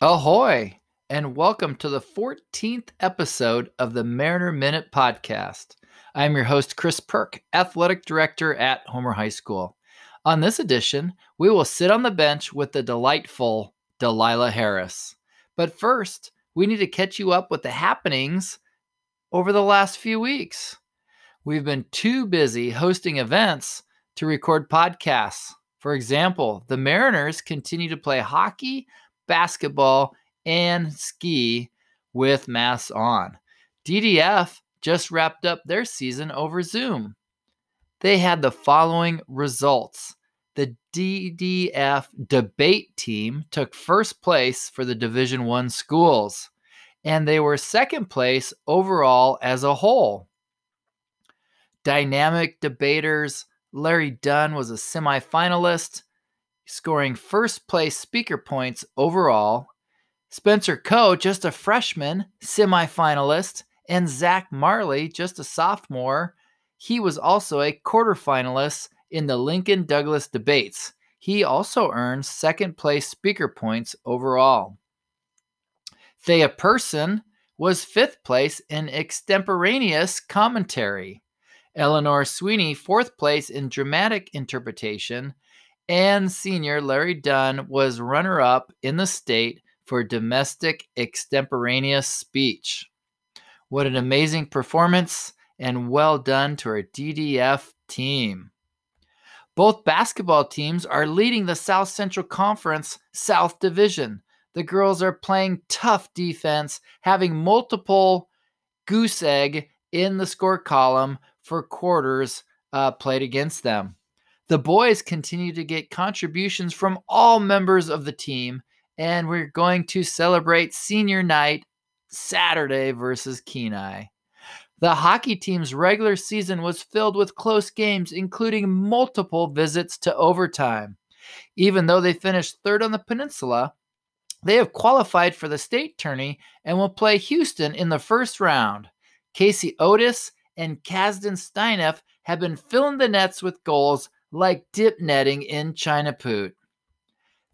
Ahoy, and welcome to the 14th episode of the Mariner Minute Podcast. I'm your host, Chris Perk, Athletic Director at Homer High School. On this edition, we will sit on the bench with the delightful Delilah Harris. But first, we need to catch you up with the happenings over the last few weeks. We've been too busy hosting events to record podcasts. For example, the Mariners continue to play hockey, basketball, and ski with masks on. DDF just wrapped up their season over Zoom. They had the following results. The DDF debate team took first place for the Division 1 schools and they were second place overall as a whole. Dynamic debaters Larry Dunn was a semifinalist, scoring first place speaker points overall. Spencer Coe, just a freshman, semifinalist, and Zach Marley, just a sophomore. He was also a quarterfinalist in the Lincoln Douglas debates. He also earned second place speaker points overall. Thea Person was fifth place in extemporaneous commentary. Eleanor Sweeney, fourth place in dramatic interpretation. And senior Larry Dunn was runner up in the state for domestic extemporaneous speech. What an amazing performance and well done to our DDF team. Both basketball teams are leading the South Central Conference South Division. The girls are playing tough defense, having multiple goose egg in the score column for quarters uh, played against them. The boys continue to get contributions from all members of the team, and we're going to celebrate senior night Saturday versus Kenai. The hockey team's regular season was filled with close games, including multiple visits to overtime. Even though they finished third on the peninsula, they have qualified for the state tourney and will play Houston in the first round. Casey Otis and Kasdan Steineff have been filling the nets with goals like dip netting in China Poot.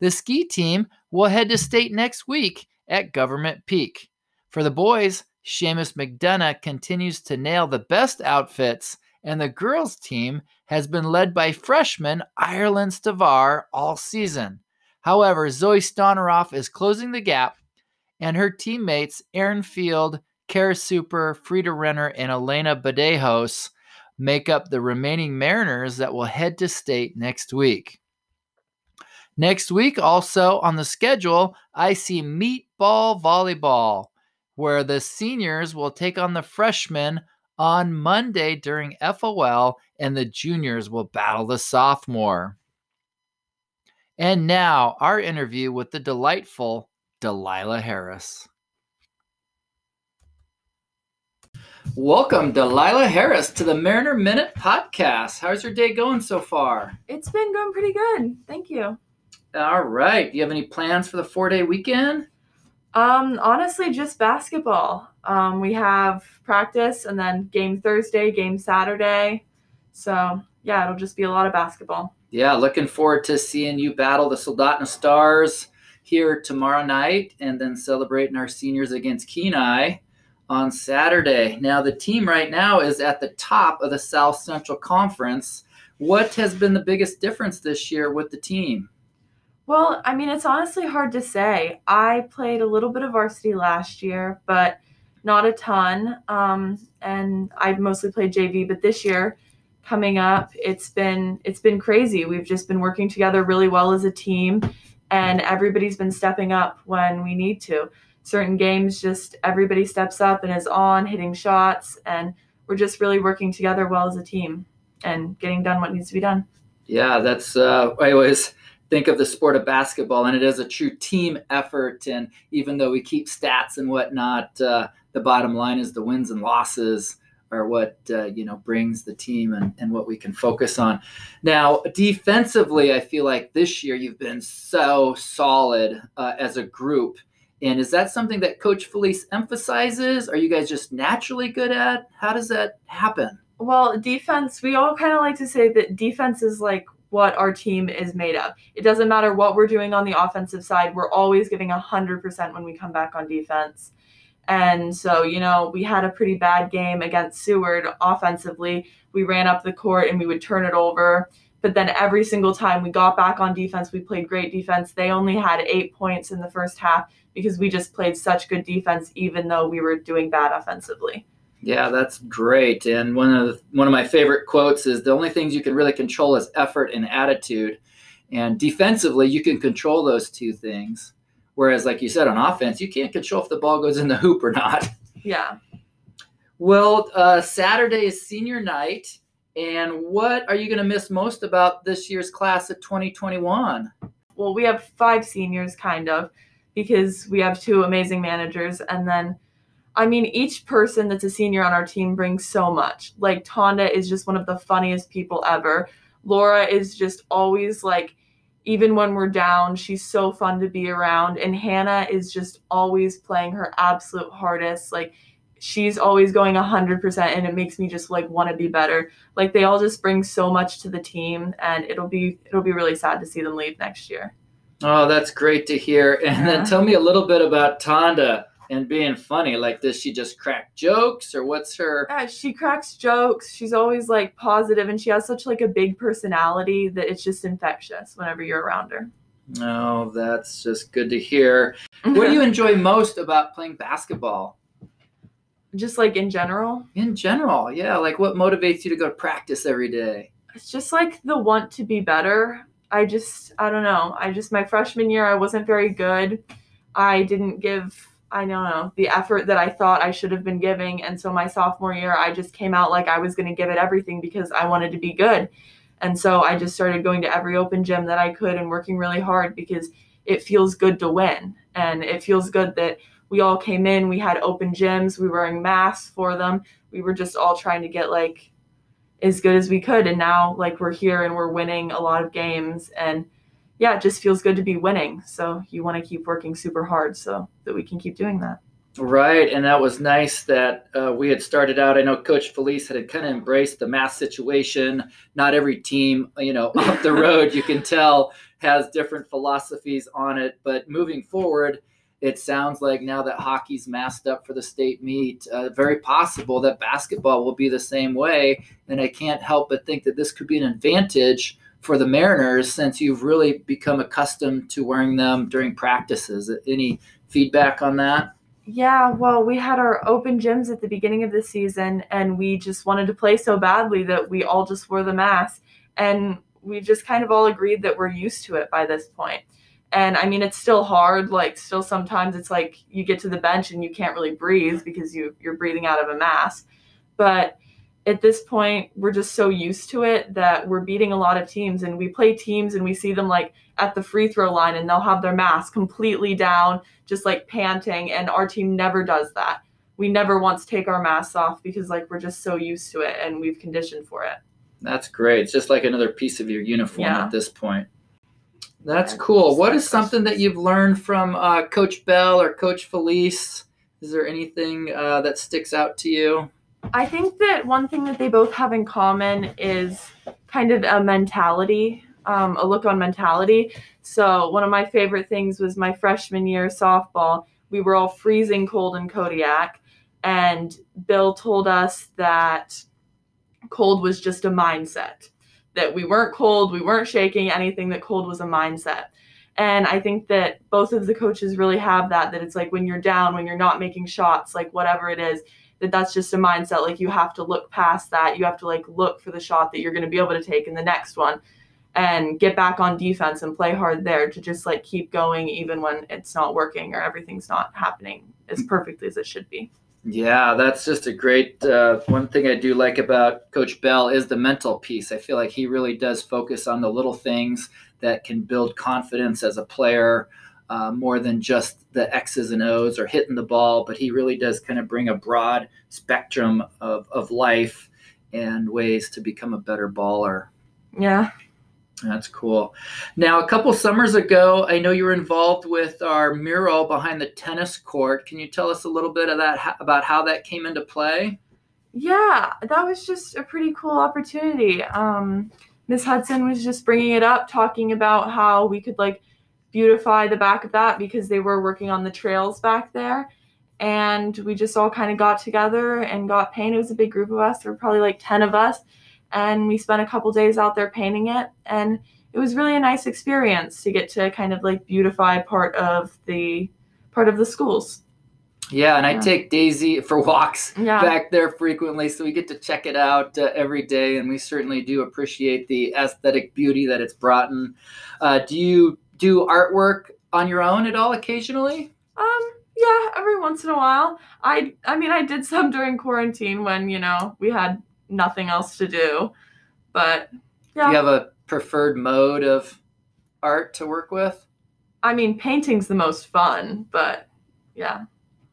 The ski team will head to state next week at Government Peak. For the boys, Seamus McDonough continues to nail the best outfits, and the girls' team has been led by freshman Ireland Stavar all season. However, Zoe Stoneroff is closing the gap, and her teammates Aaron Field, Kara Super, Frida Renner, and Elena Badejos make up the remaining Mariners that will head to state next week. Next week, also on the schedule, I see meatball volleyball, where the seniors will take on the freshmen on Monday during FOL, and the juniors will battle the sophomore. And now, our interview with the delightful Delilah Harris. Welcome, Delilah Harris, to the Mariner Minute podcast. How's your day going so far? It's been going pretty good. Thank you. All right. Do you have any plans for the four day weekend? Um, honestly, just basketball. Um, we have practice and then game Thursday, game Saturday. So, yeah, it'll just be a lot of basketball yeah, looking forward to seeing you battle the Soldotna Stars here tomorrow night and then celebrating our seniors against Kenai on Saturday. Now, the team right now is at the top of the South Central Conference. What has been the biggest difference this year with the team? Well, I mean, it's honestly hard to say. I played a little bit of varsity last year, but not a ton. Um, and I mostly played JV, but this year, coming up. It's been it's been crazy. We've just been working together really well as a team and everybody's been stepping up when we need to. Certain games just everybody steps up and is on hitting shots and we're just really working together well as a team and getting done what needs to be done. Yeah, that's uh, I always think of the sport of basketball, and it is a true team effort. And even though we keep stats and whatnot, uh, the bottom line is the wins and losses are what uh, you know brings the team and, and what we can focus on. Now, defensively, I feel like this year you've been so solid uh, as a group. And is that something that Coach Felice emphasizes? Are you guys just naturally good at? How does that happen? Well, defense, we all kind of like to say that defense is like what our team is made of. It doesn't matter what we're doing on the offensive side, we're always giving 100% when we come back on defense. And so, you know, we had a pretty bad game against Seward offensively. We ran up the court and we would turn it over. But then every single time we got back on defense, we played great defense. They only had eight points in the first half because we just played such good defense, even though we were doing bad offensively. Yeah, that's great. And one of the, one of my favorite quotes is the only things you can really control is effort and attitude. And defensively, you can control those two things. Whereas, like you said, on offense, you can't control if the ball goes in the hoop or not. Yeah. Well, uh, Saturday is senior night. And what are you going to miss most about this year's class of 2021? Well, we have five seniors, kind of, because we have two amazing managers. And then, I mean, each person that's a senior on our team brings so much. Like, Tonda is just one of the funniest people ever. Laura is just always like, even when we're down, she's so fun to be around. And Hannah is just always playing her absolute hardest. Like, she's always going 100% and it makes me just like want to be better. Like they all just bring so much to the team and it'll be it'll be really sad to see them leave next year. Oh that's great to hear. And yeah. then tell me a little bit about tonda and being funny. Like does she just crack jokes or what's her yeah she cracks jokes. She's always like positive and she has such like a big personality that it's just infectious whenever you're around her. Oh that's just good to hear. What do you enjoy most about playing basketball just like in general. In general yeah like what motivates you to go to practice every day? It's just like the want to be better. I just i don't know. I just my freshman year i wasn't very good. I didn't give i don't know the effort that i thought i should have been giving. And so my sophomore year i just came out like i was going to give it everything because i wanted to be good. And so i just started going to every open gym that i could and working really hard because it feels good to win and it feels good that we all came in, we had open gyms, we were wearing masks for them. We were just all trying to get like as good as we could. And now like we're here and we're winning a lot of games and yeah, it just feels good to be winning. So you want to keep working super hard so that we can keep doing that. Right, and that was nice that uh, we had started out. I know Coach Felice had kind of embraced the mass situation. Not every team, you know, up the road, you can tell, has different philosophies on it. But moving forward, it sounds like now that hockey's masked up for the state meet, uh, very possible that basketball will be the same way. And I can't help but think that this could be an advantage for the Mariners since you've really become accustomed to wearing them during practices. Any feedback on that? Yeah, well, we had our open gyms at the beginning of the season, and we just wanted to play so badly that we all just wore the mask. And we just kind of all agreed that we're used to it by this point. And i mean it's still hard like still sometimes it's like you get to the bench and you can't really breathe because you you're breathing out of a mask. But at this point we're just so used to it that we're beating a lot of teams and we play teams and we see them like at the free throw line and they'll have their mask completely down just like panting and our team never does that. We never once take our masks off because like we're just so used to it and we've conditioned for it that's great it's just like another piece of your uniform yeah. at this point that's cool. What is something that you've learned from uh, Coach Bell or Coach Felice? Is there anything uh, that sticks out to you? I think that one thing that they both have in common is kind of a mentality, um, a look on mentality. So, one of my favorite things was my freshman year softball. We were all freezing cold in Kodiak, and Bill told us that cold was just a mindset that we weren't cold, we weren't shaking, anything that cold was a mindset. And I think that both of the coaches really have that, that it's like when you're down, when you're not making shots, like whatever it is, that that's just a mindset. Like you have to look past that. You have to like look for the shot that you're going to be able to take in the next one and get back on defense and play hard there to just like keep going even when it's not working or everything's not happening as perfectly as it should be. Yeah, that's just a great uh, one thing I do like about Coach Bell is the mental piece. I feel like he really does focus on the little things that can build confidence as a player uh, more than just the X's and O's or hitting the ball, but he really does kind of bring a broad spectrum of, of life and ways to become a better baller. Yeah, that's cool. Now, a couple summers ago, I know you were involved with our mural behind the tennis court. Can you tell us a little bit of that about how that came into play? Yeah, that was just a pretty cool opportunity. Um, Miss Hudson was just bringing it up, talking about how we could like beautify the back of that because they were working on the trails back there. And we just all kind of got together and got paint. It was a big group of us. There were probably like 10 of us. And we spent a couple days out there painting it. And it was really a nice experience to get to kind of like beautify part of the part of the schools. Yeah, and I take Daisy for walks Yeah. back there frequently, so we get to check it out uh, every day, and we certainly do appreciate the aesthetic beauty that it's brought in. Uh, do you do artwork on your own at all occasionally? Um, yeah, every once in a while. I I mean I did some during quarantine when, you know, we had nothing else to do. But yeah. Do you have a preferred mode of art to work with? I mean painting's the most fun, but yeah.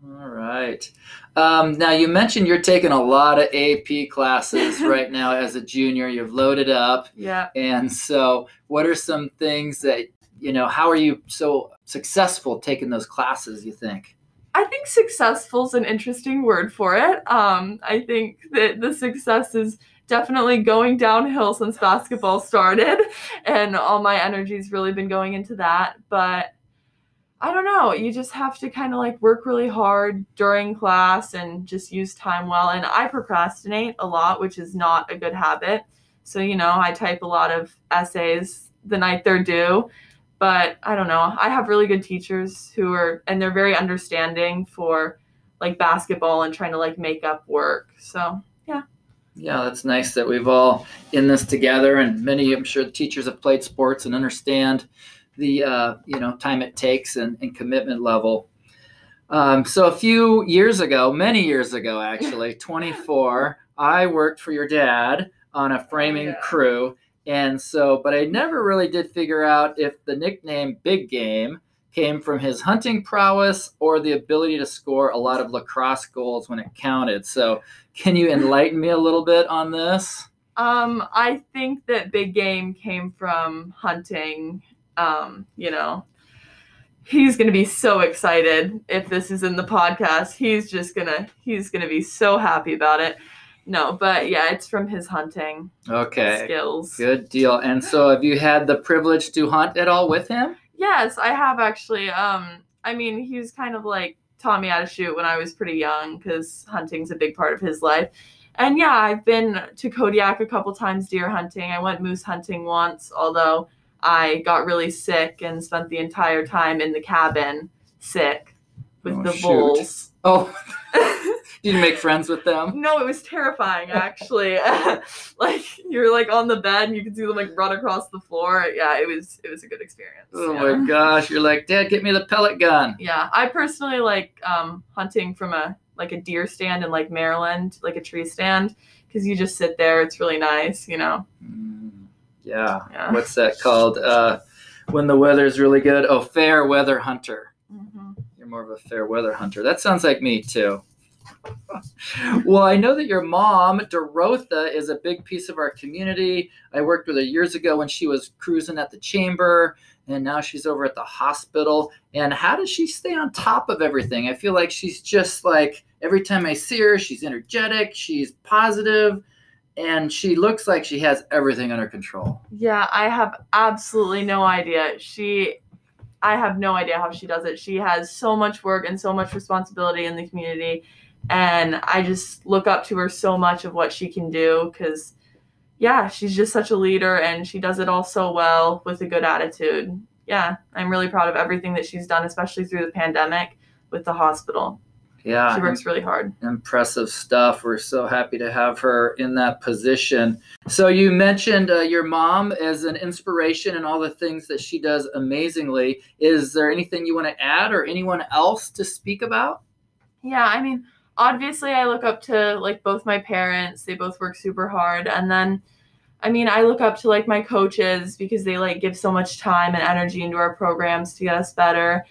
All right. Um, now you mentioned you're taking a lot of AP classes right now as a junior. You've loaded up. Yeah. And so, what are some things that, you know, how are you so successful taking those classes, you think? I think successful is an interesting word for it. Um, I think that the success is definitely going downhill since basketball started, and all my energy's really been going into that. But I don't know, you just have to kind of like work really hard during class and just use time well. And I procrastinate a lot, which is not a good habit. So, you know, I type a lot of essays the night they're due but I don't know. I have really good teachers who are and they're very understanding for like basketball and trying to like make up work. So Yeah, Yeah, that's nice that we've all in this together, and many, I'm sure, the teachers have played sports and understand the uh, you know time it takes and, and commitment level. Um, so a few years ago, many years ago, actually, 24, I worked for your dad on a framing Yeah. crew, and so, but I never really did figure out if the nickname Big Game came from his hunting prowess or the ability to score a lot of lacrosse goals when it counted. So, can you enlighten me a little bit on this? um I think that big game came from hunting. Um, you know, he's gonna be so excited if this is in the podcast. He's just gonna he's gonna be so happy about it. No, but yeah, it's from his hunting Okay. skills. Good deal. And so, have you had the privilege to hunt at all with him? Yes, I have actually. Um, I mean, he was kind of like taught me how to shoot when I was pretty young because hunting's a big part of his life. And yeah, I've been to Kodiak a couple times deer hunting. I went moose hunting once, although I got really sick and spent the entire time in the cabin sick with Oh, the shoot. bulls. Oh, did you make friends with them? no, it was terrifying actually. like you're like on the bed and you can see them like run across the floor. Yeah, it was it was a good experience. Oh yeah. my gosh! You're like, Dad, get me the pellet gun. Yeah, I personally like um, hunting from a like a deer stand in like Maryland, like a tree stand, because you just sit there. It's really nice, you know. Mm, yeah. Yeah. What's that called? Uh, when the weather's really good. Oh, fair weather hunter. hmm You're more of a fair weather hunter. That sounds like me too. Well, I know that your mom, Dorotha, is a big piece of our community. I worked with her years ago when she was cruising at the chamber, and now she's over at the hospital. And how does she stay on top of everything? I feel like she's just like every time I see her, she's energetic, she's positive, and she looks like she has everything under control. Yeah, I have absolutely no idea. She, I have no idea how she does it. She has so much work and so much responsibility in the community, and I just look up to her so much of what she can do because. Yeah, she's just such a leader and she does it all so well with a good attitude. Yeah, I'm really proud of everything that she's done, especially through the pandemic with the hospital. Yeah, She works really hard. impressive stuff. We're so happy to have her in that position. So you mentioned uh, your mom as an inspiration and all the things that she does amazingly. Is there anything you want to add or anyone else to speak about? Yeah, I mean, obviously I look up to like both my parents. They both work super hard and then I mean, I look up to like my coaches because they like give so much time and energy into our programs to get us better.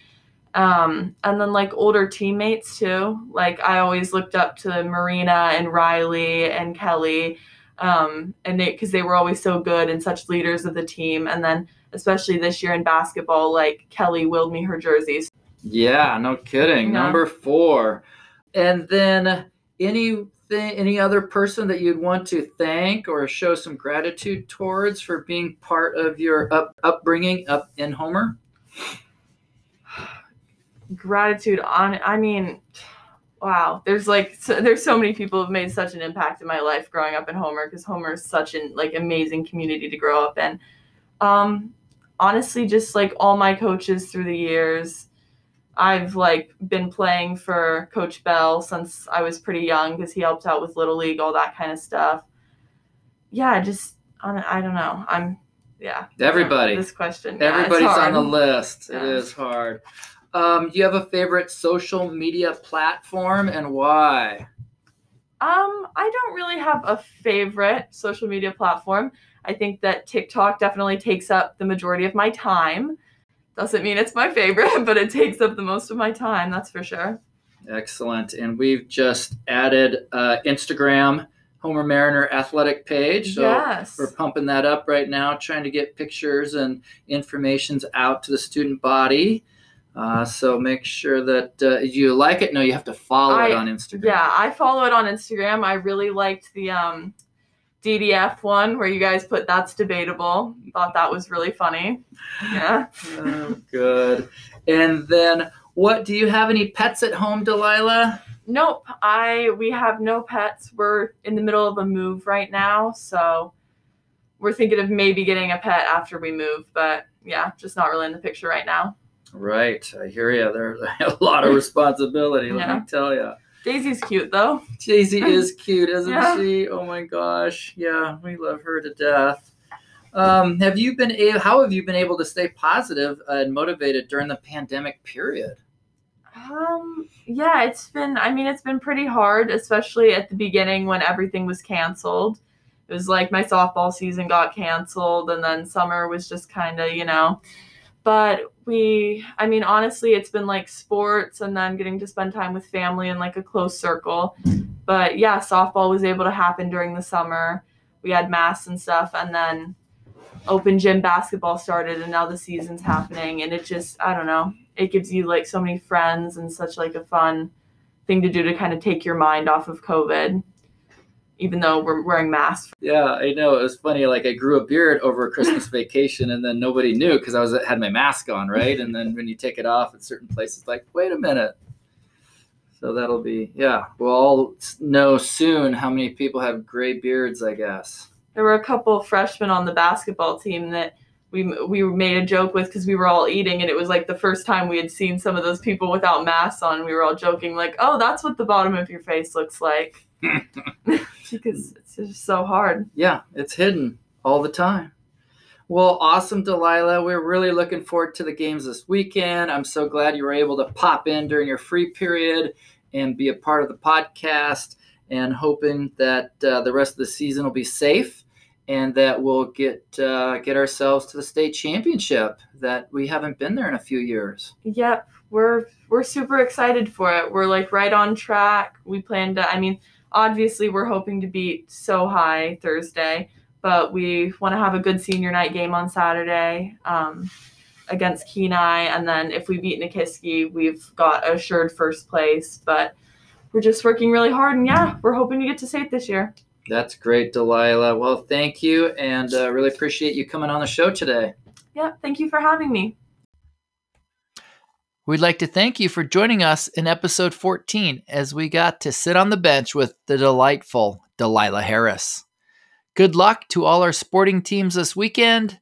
Um, and then like older teammates too. Like I always looked up to Marina and Riley and Kelly. Um, and they because they were always so good and such leaders of the team. And then especially this year in basketball, like Kelly willed me her jerseys. Yeah, no kidding. Yeah. Number four. And then any anything, any other person that you'd want to thank or show some gratitude towards for being part of your up, upbringing up in Homer? Gratitude on, I mean, wow. There's like, so, there's so many people who've made such an impact in my life growing up in Homer because Homer is such an like amazing community to grow up in. Um, honestly, just like all my coaches through the years I've like been playing for Coach Bell since I was pretty young because he helped out with Little League, all that kind of stuff. Yeah, just on. I don't know. I'm yeah. Everybody. This question. Yeah, Everybody's on the list. Yeah. It is hard. Um, do you have a favorite social media platform and why? Um, I don't really have a favorite social media platform. I think that TikTok definitely takes up the majority of my time. Doesn't mean it's my favorite, but it takes up the most of my time, that's for sure. Excellent. And we've just added uh, Instagram Homer Mariner athletic page. So yes. we're pumping that up right now, trying to get pictures and informations out to the student body. Uh, so make sure that uh, you like it. No, you have to follow I, it on Instagram. Yeah, I follow it on Instagram. I really liked the um, DDF one where you guys put that's debatable. Thought that was really funny. Yeah. oh, good. And then what do you have any pets at home, Delilah? Nope. I we have no pets. We're in the middle of a move right now, so we're thinking of maybe getting a pet after we move, but yeah, just not really in the picture right now. Right. I hear you. There's a lot of responsibility, let me tell you. Daisy's cute though. Daisy is cute, isn't yeah. she? Oh my gosh. Yeah, we love her to death. Um, have you been able, how have you been able to stay positive and motivated during the pandemic period? Um, yeah, it's been I mean it's been pretty hard, especially at the beginning when everything was canceled. It was like my softball season got canceled and then summer was just kind of, you know, but we i mean honestly it's been like sports and then getting to spend time with family in like a close circle. But yeah softball was able to happen during the summer. We had masks and stuff and then open gym basketball started and now the season's happening and it just i don't know it gives you like so many friends and such like a fun thing to do to kind of take your mind off of covid even though we're wearing masks. Yeah, I know. It was funny. Like I grew a beard over a Christmas vacation, and then nobody knew because I was had my mask on, right? And then when you take it off at certain places, like, wait a minute. So that'll be yeah. We'll all know soon how many people have gray beards. I guess there were a couple freshmen on the basketball team that we we made a joke with because we were all eating and it was like the first time we had seen some of those people without masks on. We were all joking like, "Oh, that's what the bottom of your face looks like." because it's just so hard. Yeah, it's hidden all the time. Well, awesome, Delilah. We're really looking forward to the games this weekend. I'm so glad you were able to pop in during your free period and be a part of the podcast, and hoping that uh, the rest of the season will be safe and that we'll get uh, get ourselves to the state championship that we haven't been there in a few years. Yep, we're we're super excited for it. We're like right on track. We plan to. I mean Obviously, we're hoping to beat SoHi Thursday, but we want to have a good senior night game on Saturday um, against Kenai. And then if we beat Nikiski, we've got assured first place. But we're just working really hard. And yeah, we're hoping to get to state this year. That's great, Delilah. Well, thank you. And uh, really appreciate you coming on the show today. Yeah, thank you for having me. We'd like to thank you for joining us in episode 14 as we got to sit on the bench with the delightful Delilah Harris. Good luck to all our sporting teams this weekend,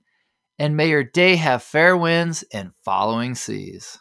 and may your day have fair winds and following seas.